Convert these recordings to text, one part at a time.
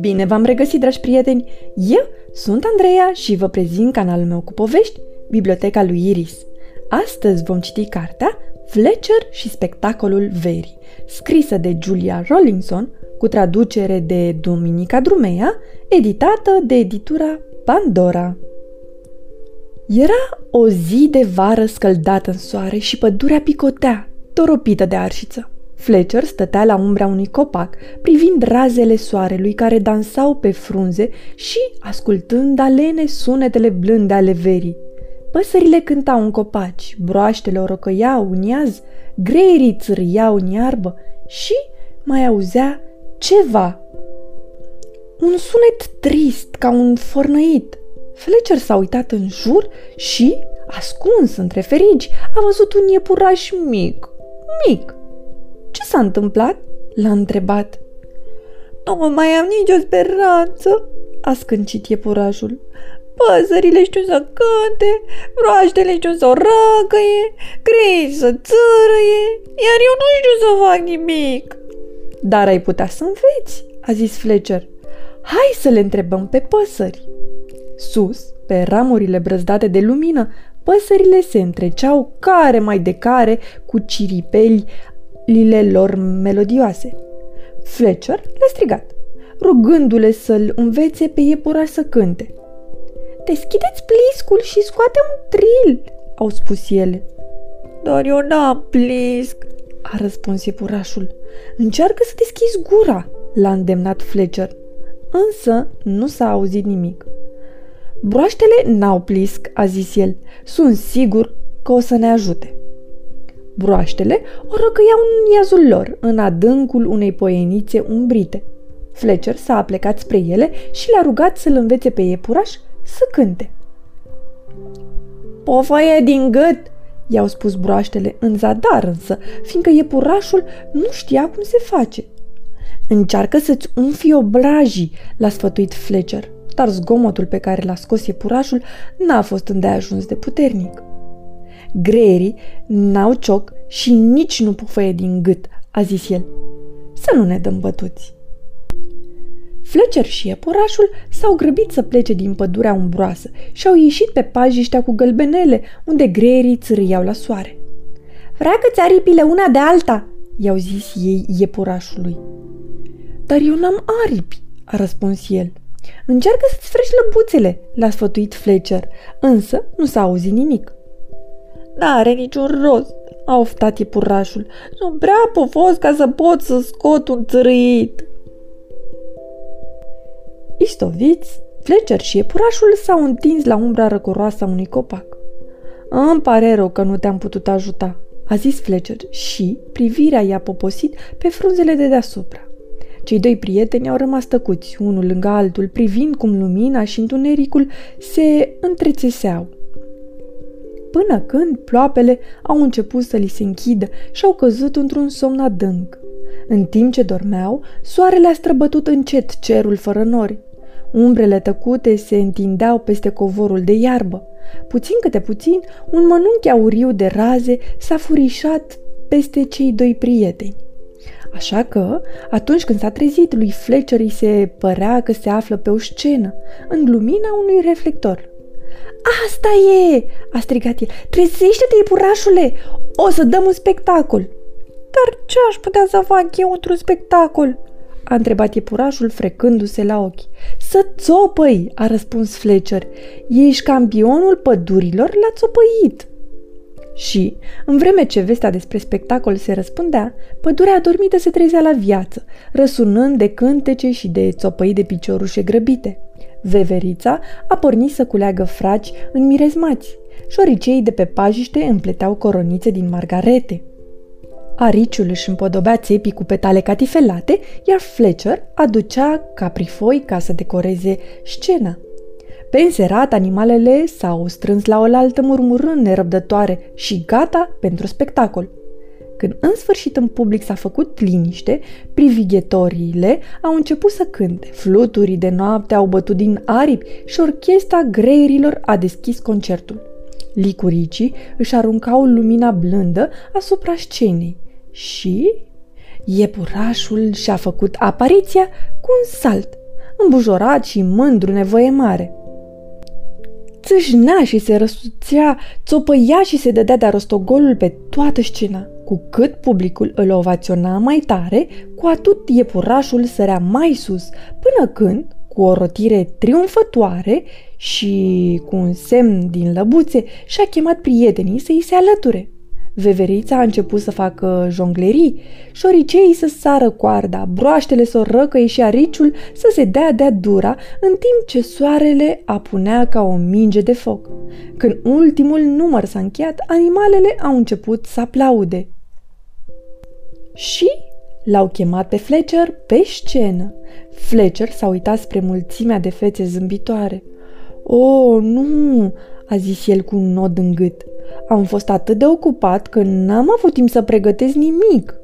Bine v-am regăsit, dragi prieteni! Eu sunt Andreea și vă prezint canalul meu cu povești, Biblioteca lui Iris. Astăzi vom citi cartea Fletcher și spectacolul verii, scrisă de Julia Rollinson, cu traducere de Duminica Drumeia, editată de editura Pandora. Era o zi de vară scăldată în soare și pădurea picotea, toropită de arșiță. Fletcher stătea la umbra unui copac, privind razele soarelui care dansau pe frunze și ascultând alene sunetele blânde ale verii. Păsările cântau în copaci, broaștele orocăiau în iaz, greierii țârâiau în iarbă și mai auzea ceva. Un sunet trist, ca un fornăit. Fletcher s-a uitat în jur și, ascuns între ferigi, a văzut un iepuraș mic, mic, ce s-a întâmplat?" l-a întrebat. Nu mai am nicio speranță, a scâncit iepurașul. Păsările știu să cânte, broaștele știu să răgăie, grei să țărăie, iar eu nu știu să fac nimic. Dar ai putea să înveți, a zis Fletcher. Hai să le întrebăm pe păsări. Sus, pe ramurile brăzdate de lumină, păsările se întreceau care mai de care cu ciripeli lile lor melodioase. Fletcher le-a strigat, rugându-le să-l învețe pe iepuraș să cânte. Deschideți pliscul și scoate un tril, au spus ele. Dar eu n-am plisc, a răspuns iepurașul. Încearcă să deschizi gura, l-a îndemnat Fletcher. Însă nu s-a auzit nimic. Broaștele n-au plisc, a zis el. Sunt sigur că o să ne ajute. Broaștele o răcăiau în iazul lor, în adâncul unei poienițe umbrite. Fletcher s-a aplecat spre ele și le-a rugat să-l învețe pe iepuraș să cânte. Pofăie din gât, i-au spus broaștele în zadar însă, fiindcă iepurașul nu știa cum se face. Încearcă să-ți umfi obrajii, l-a sfătuit Fletcher, dar zgomotul pe care l-a scos iepurașul n-a fost îndeajuns de puternic. Greierii n-au cioc și nici nu pufăie din gât, a zis el. Să nu ne dăm bătuți. Fletcher și iepurașul s-au grăbit să plece din pădurea umbroasă și au ieșit pe pajiștea cu gălbenele, unde greierii țârâiau la soare. Freacă-ți aripile una de alta, i-au zis ei iepurașului. Dar eu n-am aripi, a răspuns el. Încearcă să-ți frești lăbuțele, l-a sfătuit Fletcher, însă nu s-a auzit nimic. N-are niciun rost, a oftat iepurașul. Sunt prea pufos ca să pot să scot un țărâit. Istoviți, Fletcher și iepurașul s-au întins la umbra răcoroasă a unui copac. Îmi pare rău că nu te-am putut ajuta, a zis Fletcher și privirea i-a poposit pe frunzele de deasupra. Cei doi prieteni au rămas tăcuți, unul lângă altul, privind cum lumina și întunericul se întrețeseau până când ploapele au început să li se închidă și au căzut într-un somn adânc. În timp ce dormeau, soarele a străbătut încet cerul fără nori. Umbrele tăcute se întindeau peste covorul de iarbă. Puțin câte puțin, un mănunchi auriu de raze s-a furișat peste cei doi prieteni. Așa că, atunci când s-a trezit, lui Fletcher îi se părea că se află pe o scenă, în lumina unui reflector. Asta e!" a strigat el. Trezește-te, iepurașule! O să dăm un spectacol!" Dar ce aș putea să fac eu într-un spectacol?" a întrebat iepurașul frecându-se la ochi. Să țopăi, a răspuns Fletcher. Ești campionul pădurilor la țopăit. Și, în vreme ce vestea despre spectacol se răspundea, pădurea adormită se trezea la viață, răsunând de cântece și de țopăi de piciorușe grăbite. Veverița a pornit să culeagă fraci în mirezmați. Șoricei de pe pajiște împleteau coronițe din margarete. Ariciul își împodobea țepii cu petale catifelate, iar Fletcher aducea caprifoi ca să decoreze scena. Pe înserat, animalele s-au strâns la oaltă murmurând nerăbdătoare și gata pentru spectacol. Când în sfârșit în public s-a făcut liniște, privighetoriile au început să cânte, fluturii de noapte au bătut din aripi și orchestra greierilor a deschis concertul. Licuricii își aruncau lumina blândă asupra scenei și Iepurașul și-a făcut apariția cu un salt, îmbujorat și mândru nevoie mare. Țâșnea și se răsuțea, țopăia și se dădea de rostogolul pe toată scena. Cu cât publicul îl ovaționa mai tare, cu atât iepurașul sărea mai sus, până când, cu o rotire triumfătoare și cu un semn din lăbuțe, și-a chemat prietenii să-i se alăture. Veverița a început să facă jonglerii, șoriceii să sară coarda, broaștele să o răcăie și ariciul să se dea de dura, în timp ce soarele apunea ca o minge de foc. Când ultimul număr s-a încheiat, animalele au început să aplaude. Și l-au chemat pe Fletcher pe scenă. Fletcher s-a uitat spre mulțimea de fețe zâmbitoare. O, oh, nu!" a zis el cu un nod în gât. Am fost atât de ocupat că n-am avut timp să pregătesc nimic.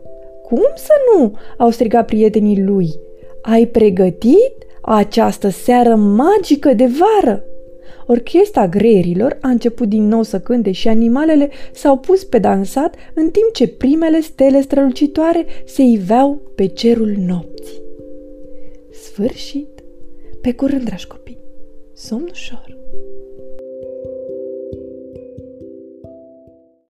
Cum să nu? au strigat prietenii lui. Ai pregătit această seară magică de vară? Orchestra greierilor a început din nou să cânte și animalele s-au pus pe dansat în timp ce primele stele strălucitoare se iveau pe cerul nopții. Sfârșit! Pe curând, dragi copii! Somn ușor!